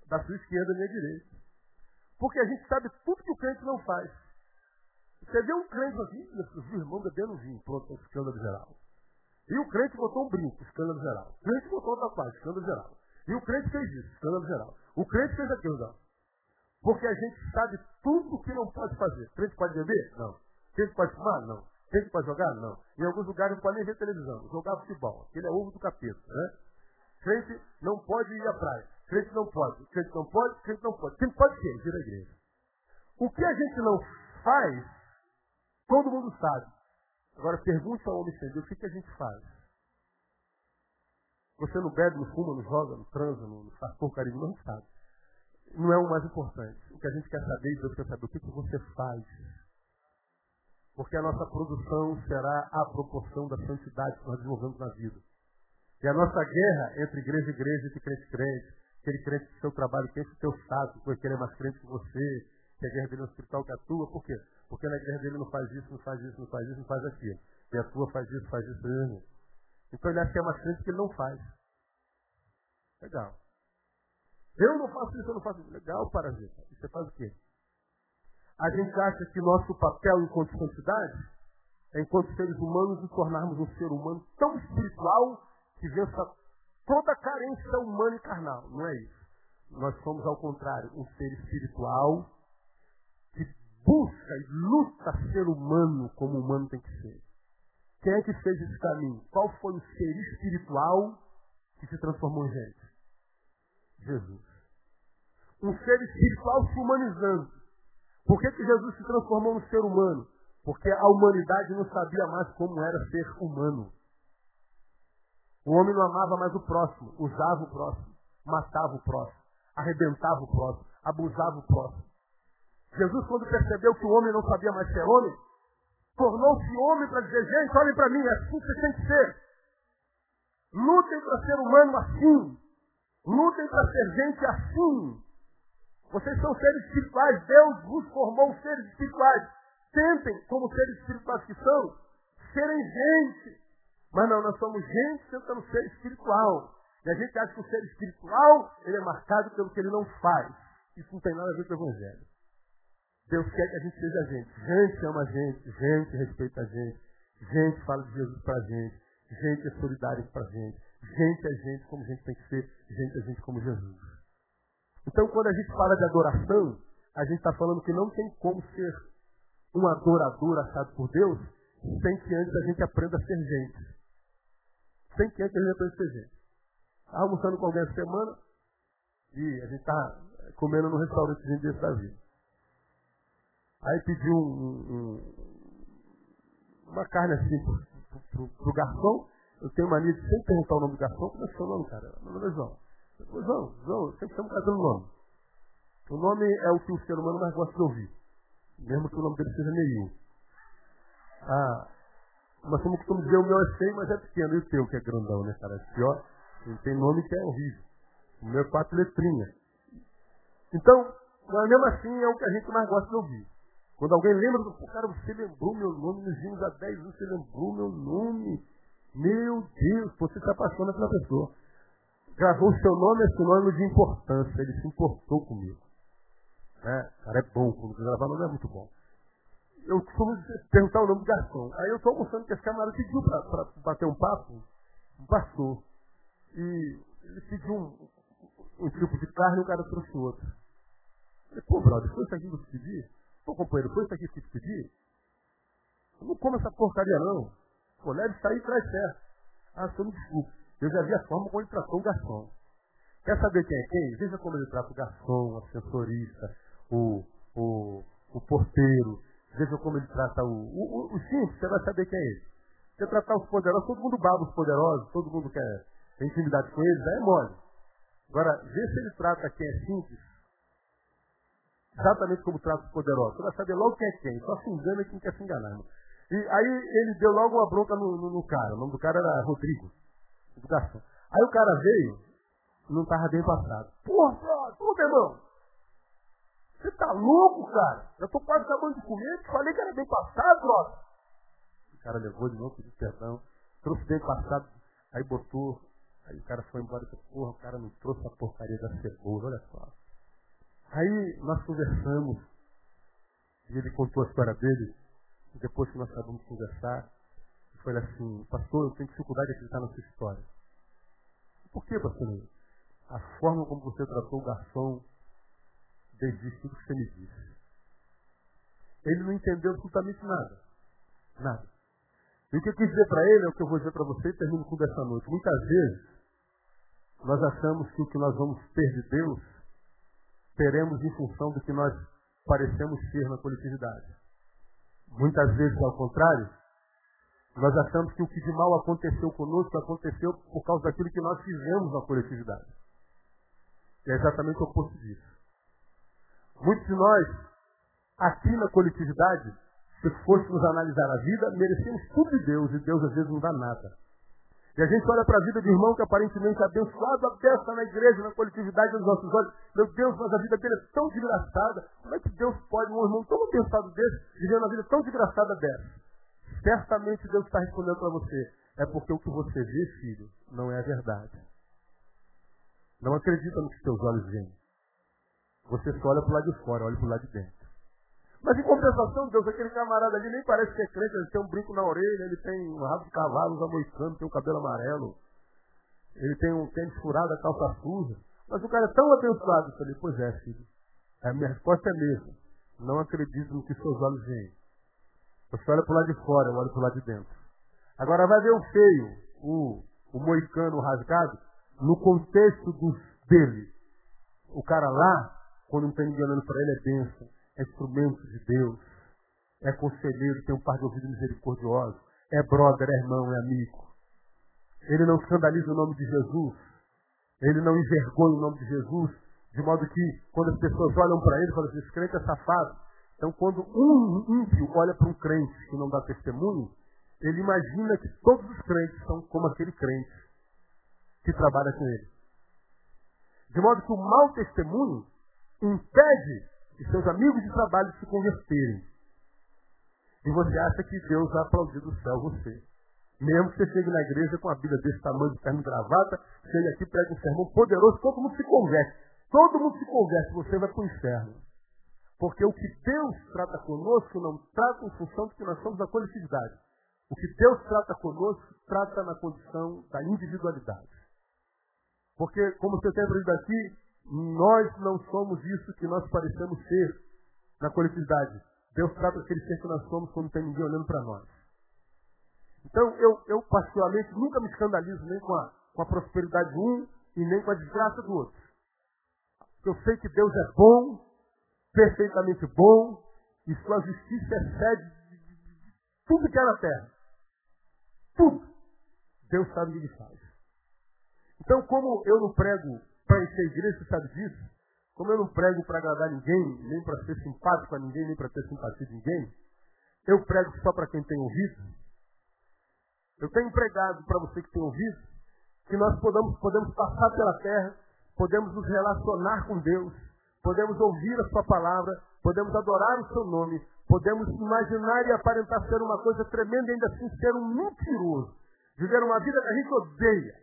Da sua esquerda, minha direita. Porque a gente sabe tudo que o crente não faz. Você vê um crente assim, os irmãos bebendo vinho, pronto, escândalo geral. E o crente botou um brinco, escândalo geral. O crente botou outra parte, escândalo geral. E o crente fez isso, escândalo geral. O crente fez aquilo, não. Porque a gente sabe tudo o que não pode fazer. Crente pode beber? Não. Crente pode fumar? Não. Crente pode jogar? Não. Em alguns lugares não pode nem ver televisão. Jogar futebol. Aquele é ovo do capeta, né? Crente não pode ir à praia. Crente não pode. Crente não pode, crente não pode. Crente pode quê? Vir à igreja. O que a gente não faz, todo mundo sabe. Agora pergunte ao homem sem Deus, o que, que a gente faz? Você não bebe, não fuma, não joga, não transa, não, não faz porcaria, não sabe. Não é o mais importante. O que a gente quer saber, Deus quer saber, o que, que você faz. Porque a nossa produção será a proporção da santidade que nós desenvolvemos na vida. E a nossa guerra entre igreja e igreja, entre crente e crente, aquele crente do seu trabalho, que enche o teu saco, porque ele é mais crente que você, que a guerra dele é hospital que atua, por quê? Porque na igreja dele não faz isso, não faz isso, não faz isso, não faz aquilo. E a tua faz isso, faz isso, mesmo. Então ele acha que é mais crente que ele não faz. Legal. Eu não faço isso, eu não faço isso. Legal, parasita. E você faz o quê? A gente acha que nosso papel enquanto santidade é, enquanto seres humanos, nos tornarmos um ser humano tão espiritual que vença toda a carência humana e carnal. Não é isso. Nós somos, ao contrário, um ser espiritual que busca e luta ser humano como humano tem que ser. Quem é que fez esse caminho? Qual foi o ser espiritual que se transformou em gente? Jesus. Um ser espiritual se humanizando. Por que, que Jesus se transformou num ser humano? Porque a humanidade não sabia mais como era ser humano. O homem não amava mais o próximo, usava o próximo, matava o próximo, arrebentava o próximo, abusava o próximo. Jesus, quando percebeu que o homem não sabia mais ser homem, tornou-se homem para dizer, gente, olhem para mim, é assim que você tem que ser. Lutem para ser humano assim. Lutem para ser gente assim. Vocês são seres espirituais. Deus vos formou seres espirituais. Tentem, como seres espirituais que são, serem gente. Mas não, nós somos gente tentando ser espiritual. E a gente acha que o ser espiritual, ele é marcado pelo que ele não faz. Isso não tem nada a ver com o Evangelho. Deus quer que a gente seja gente. Gente ama a gente, gente respeita a gente, gente fala de Jesus para a gente, Gente é solidária para gente. Gente é gente como gente tem que ser. Gente é gente como Jesus. Então, quando a gente fala de adoração, a gente está falando que não tem como ser um adorador achado por Deus sem que antes a gente aprenda a ser gente. Sem que antes a gente aprenda a ser gente. Estava almoçando com alguém essa semana e a gente está comendo no restaurante desse da vida. Aí pediu um, um, uma carne assim pro, pro, garçom. Eu tenho mania de sempre perguntar o nome do garçom. Como é seu nome, cara? Meu nome é João. João, João, sempre estamos casando nome. O nome é o que o ser humano mais gosta de ouvir. Mesmo que o nome dele seja Neil. Ah, mas como costumo dizer, o meu é feio, mas é pequeno. E o teu, que é grandão, né, cara? É pior. Ele tem nome que é horrível. O meu é quatro letrinhas. Então, mas mesmo assim é o que a gente mais gosta de ouvir. Quando alguém lembra do cara, você lembrou meu nome, nos vimos há 10 anos, você lembrou meu nome. Meu Deus, você se apaixona pela pessoa. Gravou o seu nome, esse nome de importância, ele se importou comigo. Né? Cara é bom, quando gravar nome é muito bom. Eu costumo perguntar o nome do garçom. Aí eu estou almoçando que esse camarada pediu para bater um papo, pastor. E ele pediu um, um tipo de carne e o cara trouxe outro. Eu falei, pô, brother, foi isso aqui que eu te pedi? Pô, companheiro, foi isso aqui que eu te pedi? Eu não como essa porcaria não. Pô, leve isso aí e traz certo. Ah, senhor, me desculpe. Eu já vi a forma como ele tratou o garçom. Quer saber quem é quem? Veja como ele trata o garçom, o ascensorista, o, o, o porteiro. Veja como ele trata o, o, o, simples, você vai saber quem é ele. Você tratar os poderosos, todo mundo baba os poderosos, todo mundo quer intimidade com eles, aí é mole. Agora, vê se ele trata quem é simples, exatamente como trata os poderosos. Você vai saber logo quem é quem, só se engana quem quer se enganar. E aí ele deu logo uma bronca no, no, no cara, o nome do cara era Rodrigo, Aí o cara veio, não estava bem passado. Porra, tudo, irmão. Você tá louco, cara? Eu tô quase acabando de comer, te falei que era bem passado, brother. O cara levou de novo, pediu perdão, trouxe bem passado, aí botou, aí o cara foi embora e disse, porra, o cara não trouxe a porcaria da cebola, olha só. Aí nós conversamos, e ele contou a história dele, e depois que nós acabamos de conversar, falou assim, pastor, eu tenho dificuldade de acreditar na sua história. Por que, pastor? A forma como você tratou o garçom desde tudo que você me disse. Ele não entendeu absolutamente nada. Nada. E o que eu quis dizer para ele é o que eu vou dizer para você e termino com dessa noite. Muitas vezes, nós achamos que o que nós vamos ter de Deus, teremos em função do que nós parecemos ser na coletividade. Muitas vezes, ao contrário, nós achamos que o que de mal aconteceu conosco aconteceu por causa daquilo que nós fizemos na coletividade. É exatamente o oposto disso. Muitos de nós, aqui na coletividade, se fôssemos analisar a vida, merecemos tudo de Deus e Deus às vezes não dá nada. E a gente olha para a vida do irmão que aparentemente é abençoado, a na igreja, na coletividade dos nossos olhos. Meu Deus, mas a vida dele é tão desgraçada. Como é que Deus pode, um irmão tão abençoado desse, viver uma vida tão desgraçada dessa? Certamente Deus está respondendo para você. É porque o que você vê, filho, não é a verdade. Não acredita no que seus olhos veem. Você só olha para o lado de fora, olha para o lado de dentro. Mas em compensação, Deus, aquele camarada ali nem parece que é crente, ele tem um brinco na orelha, ele tem um rabo de cavalo, usa tem um cabelo amarelo, ele tem um tênis furado, a calça suja. Mas o cara é tão abençoado. Eu falei, pois é, filho. A minha resposta é mesmo. Não acredito no que seus olhos veem. Você olha para o lado de fora, eu olho para o lado de dentro. Agora vai ver o feio, o, o moicano rasgado, no contexto dos, dele. O cara lá, quando não tem ninguém olhando para ele, é bênção, é instrumento de Deus, é conselheiro, tem um par de ouvidos misericordioso, é brother, é irmão, é amigo. Ele não escandaliza o nome de Jesus, ele não envergonha o nome de Jesus, de modo que quando as pessoas olham para ele, falam assim, esse crente é safado. Então quando um ímpio olha para um crente que não dá testemunho, ele imagina que todos os crentes são como aquele crente que trabalha com ele. De modo que o mau testemunho impede os seus amigos de trabalho se converterem. E você acha que Deus vai aplaudir do céu você. Mesmo que você chegue na igreja com a Bíblia desse tamanho de terno e gravata, chegue aqui, prega um sermão poderoso, todo mundo se converte. Todo mundo se converte, você vai para o inferno. Porque o que Deus trata conosco não trata em função de que nós somos da coletividade. O que Deus trata conosco, trata na condição da individualidade. Porque, como você tem aprendido aqui, nós não somos isso que nós parecemos ser na coletividade. Deus trata aquele ser que nós somos quando tem ninguém olhando para nós. Então, eu, eu particularmente nunca me escandalizo nem com a, com a prosperidade de um e nem com a desgraça do outro. Eu sei que Deus é bom, perfeitamente bom, e sua justiça excede tudo que é na terra. Tudo. Deus sabe o que ele faz. Então, como eu não prego para encher a igreja, você sabe disso, como eu não prego para agradar ninguém, nem para ser simpático a ninguém, nem para ter simpatia de ninguém, eu prego só para quem tem ouvido. Eu tenho pregado para você que tem ouvido, que nós podemos, podemos passar pela terra, podemos nos relacionar com Deus, podemos ouvir a sua palavra, podemos adorar o seu nome, podemos imaginar e aparentar ser uma coisa tremenda e ainda assim ser um mentiroso. Viver uma vida que a gente odeia.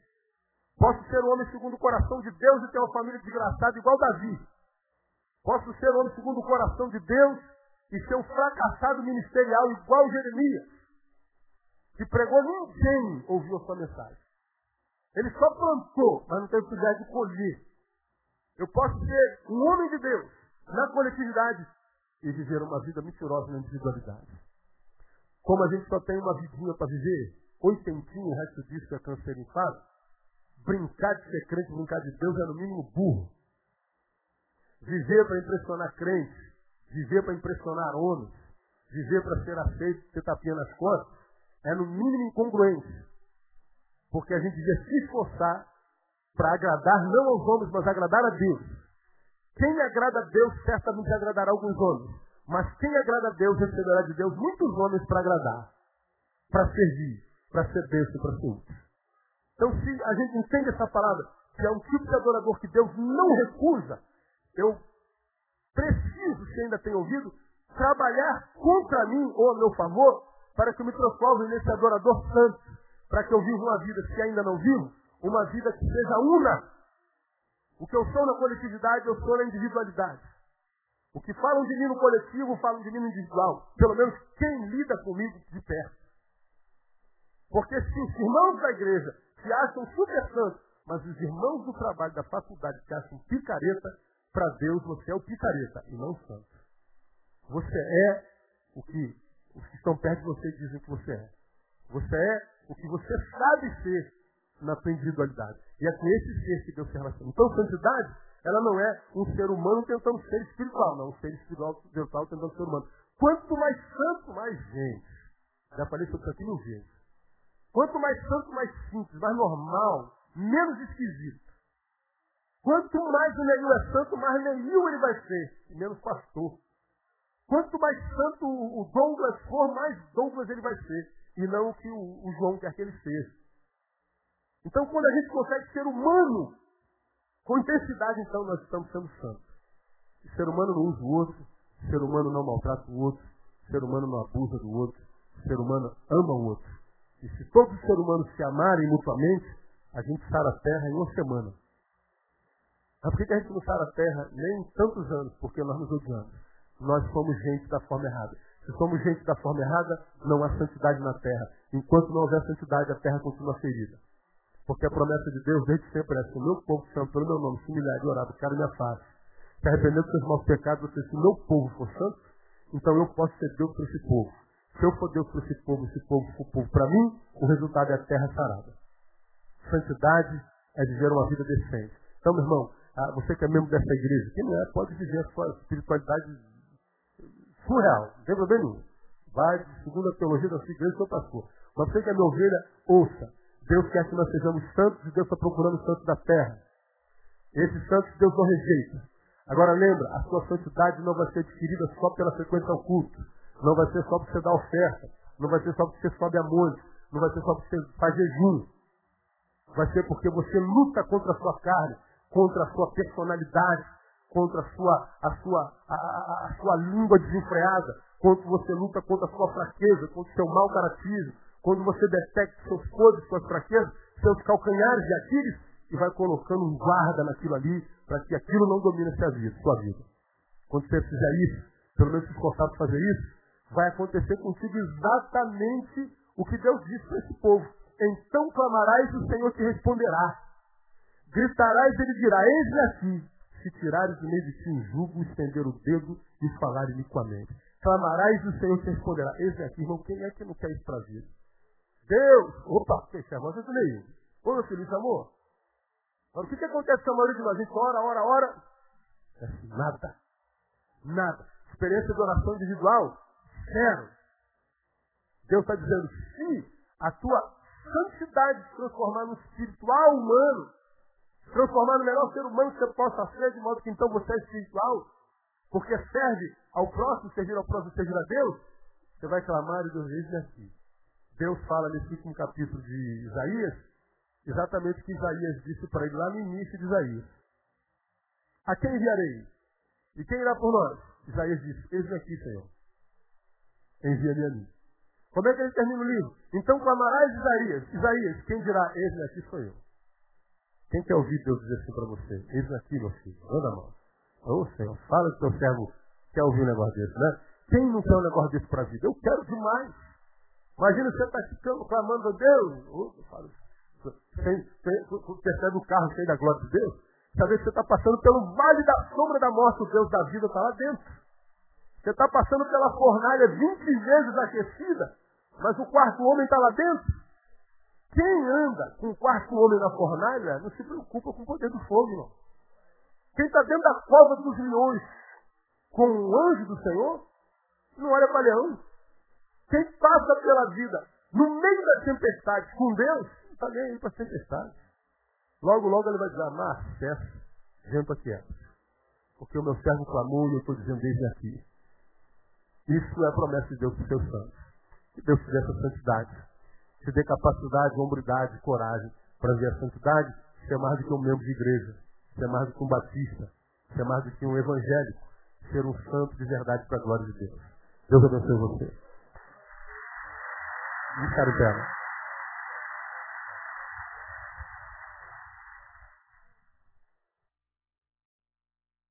Posso ser um homem segundo o coração de Deus e ter uma família desgraçada igual Davi. Posso ser um homem segundo o coração de Deus e ser um fracassado ministerial igual Jeremias, que pregou ninguém ouviu a sua mensagem. Ele só plantou, mas não teve cuidado de colher. Eu posso ser um homem de Deus na coletividade e viver uma vida mentirosa na individualidade. Como a gente só tem uma vidinha para viver, oitentinho, o resto disso é câncer fase, brincar de ser crente, brincar de Deus é no mínimo burro. Viver para impressionar crentes, viver para impressionar homens, viver para ser aceito, ter tapinha nas costas, é no mínimo incongruente. Porque a gente devia se esforçar para agradar não aos homens, mas agradar a Deus. Quem agrada a Deus certamente agradará alguns homens. Mas quem agrada a Deus receberá de Deus muitos homens para agradar, para servir, para ser bênção, para ser útil. Então, se a gente entende essa palavra, que é um tipo de adorador que Deus não recusa, eu preciso, se ainda tem ouvido, trabalhar contra mim ou a meu favor, para que eu me transforme nesse adorador santo, para que eu viva uma vida, se ainda não vivo, uma vida que seja una. O que eu sou na coletividade, eu sou na individualidade. O que falam de mim no coletivo, falam de mim no individual. Pelo menos quem lida comigo de perto. Porque se os irmãos da igreja se acham super santos, mas os irmãos do trabalho, da faculdade, se acham picareta, para Deus você é o picareta e não santo. Você é o que os que estão perto de você dizem que você é. Você é o que você sabe ser na tua individualidade. E é com esse ser que Deus se relaciona. Então, santidade, ela não é um ser humano tentando ser espiritual, não. Um ser espiritual, espiritual tentando ser humano. Quanto mais santo, mais gente. Já falei sobre isso aqui mil vezes. Quanto mais santo, mais simples, mais normal, menos esquisito. Quanto mais o Neil é santo, mais Neil ele vai ser, e menos pastor. Quanto mais santo o Douglas for, mais Douglas ele vai ser, e não o que o, João quer que ele seja. Então, quando a gente consegue ser humano, com intensidade, então nós estamos sendo santos. O ser humano não usa o outro, o ser humano não maltrata o outro, o ser humano não abusa do outro, o ser humano ama o outro. E se todos os seres humanos se amarem mutuamente, a gente sara a terra em uma semana. Mas por que a gente não sara a terra nem em tantos anos? Porque nós nos odiamos. Nós somos gente da forma errada. Se somos gente da forma errada, não há santidade na terra. Enquanto não houver santidade, a terra continua ferida. Porque a promessa de Deus desde sempre é o meu povo santo pelo meu nome se humilhar e orar, buscar minha face, se arrepender dos seus maus pecados, você, se o meu povo for santo, então eu posso ser Deus para esse povo. Se eu for Deus para esse povo, esse povo for povo para mim, o resultado é a terra sarada. Santidade é viver uma vida decente. Então, meu irmão, ah, você que é membro dessa igreja, quem não é, pode viver a sua espiritualidade surreal, não tem problema nenhum. Vai segundo a teologia da sua igreja, seu pastor. Mas você que é minha ovelha, ouça. Deus quer que nós sejamos santos e Deus está procurando santos da terra. Esses santos Deus não rejeita. Agora lembra, a sua santidade não vai ser adquirida só pela frequência ao culto. Não vai ser só porque você dá oferta. Não vai ser só porque você sobe a monte. Não vai ser só porque você faz jejum. Vai ser porque você luta contra a sua carne, contra a sua personalidade, contra a sua, a sua, a, a, a sua língua desenfreada, quando você luta contra a sua fraqueza, contra o seu mau caratismo, quando você detecta seus podres, suas fraquezas, seus calcanhares de Aquiles, e vai colocando um guarda naquilo ali, para que aquilo não domine sua vida, sua vida. Quando você fizer isso, pelo menos se esforçar para fazer isso, vai acontecer contigo exatamente o que Deus disse para esse povo. Então clamarás e o Senhor te responderá. Gritarás e ele dirá, eis aqui, se tirares do meio de ti um jugo, estender o dedo e falar iniquamente. Clamarás e o Senhor te responderá. Eis aqui, irmão, quem é que não quer isso para a vida? Deus! Opa, fecha a voz, eu leio. Ô, meu filho, amor. Agora, o que, que acontece com a maioria de nós? A gente ora, ora, ora. É nada. Nada. Experiência de oração individual? Zero. Deus está dizendo, se a tua santidade se transformar no espiritual humano, transformar no melhor ser humano que você possa ser, de modo que então você é espiritual, porque serve ao próximo, servir ao próximo, servir a Deus, você vai clamar e Deus diz aqui. Deus fala nesse último capítulo de Isaías, exatamente o que Isaías disse para ele lá no início de Isaías. A quem enviarei? E quem irá por nós? Isaías disse, eis aqui, Senhor. Envia-me a mim. Como é que ele termina o livro? Então clamarás Isaías. Isaías, quem dirá, eis aqui sou eu. Quem quer ouvir Deus dizer assim para você? Eis aqui, meu filho. Manda a mão. Ô oh, Senhor, fala que teu servo quer ouvir um negócio desse, né? Quem não quer um negócio desse para a vida? Eu quero demais. Imagina você está ficando clamando a Deus. Você percebe o carro cheio da glória de Deus? Que você está passando pelo vale da sombra da morte, o Deus da vida está lá dentro. Você está passando pela fornalha 20 vezes aquecida, mas o quarto homem está lá dentro. Quem anda com o quarto homem na fornalha não se preocupa com o poder do fogo, não. Quem está dentro da cova dos leões com o anjo do Senhor, não olha para leão. Quem passa pela vida no meio da tempestade com Deus, não está nem aí para a tempestade. Logo, logo ele vai dizer, amar, cessa, vento quieto. Porque o meu servo clamou e eu estou dizendo desde aqui. Isso é a promessa de Deus para os seus santos. Que Deus te dê essa santidade. Te dê capacidade, hombridade, coragem para ver a santidade, ser mais do que um membro de igreja, ser mais do que um batista, ser mais do que um evangélico, ser um santo de verdade para a glória de Deus. Deus abençoe você. Não quero dela.